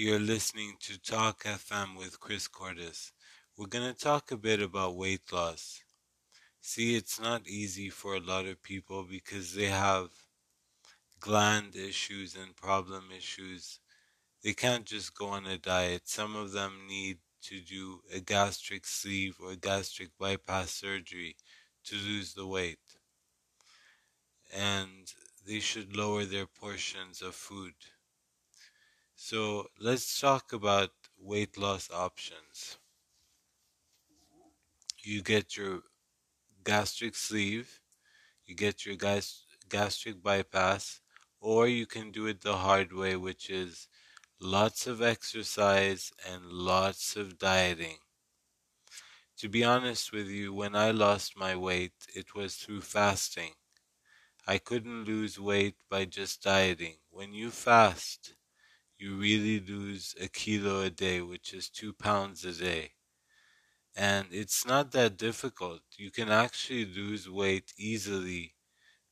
You're listening to Talk FM with Chris Cordes. We're going to talk a bit about weight loss. See, it's not easy for a lot of people because they have gland issues and problem issues. They can't just go on a diet. Some of them need to do a gastric sleeve or gastric bypass surgery to lose the weight. And they should lower their portions of food. So let's talk about weight loss options. You get your gastric sleeve, you get your gas- gastric bypass, or you can do it the hard way, which is lots of exercise and lots of dieting. To be honest with you, when I lost my weight, it was through fasting. I couldn't lose weight by just dieting. When you fast, you really lose a kilo a day, which is two pounds a day. And it's not that difficult. You can actually lose weight easily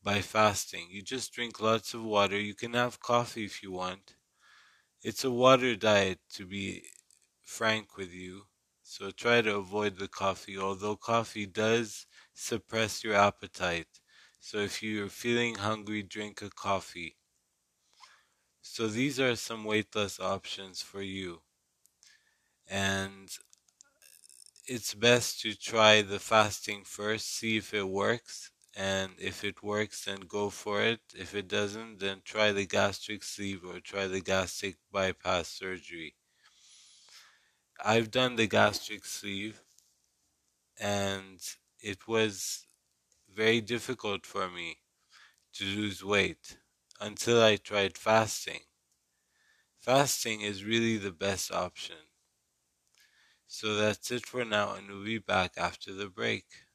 by fasting. You just drink lots of water. You can have coffee if you want. It's a water diet, to be frank with you. So try to avoid the coffee, although coffee does suppress your appetite. So if you're feeling hungry, drink a coffee. So these are some weight loss options for you. And it's best to try the fasting first, see if it works. And if it works, then go for it. If it doesn't, then try the gastric sleeve or try the gastric bypass surgery. I've done the gastric sleeve and it was very difficult for me to lose weight until I tried fasting. Fasting is really the best option. So that's it for now, and we'll be back after the break.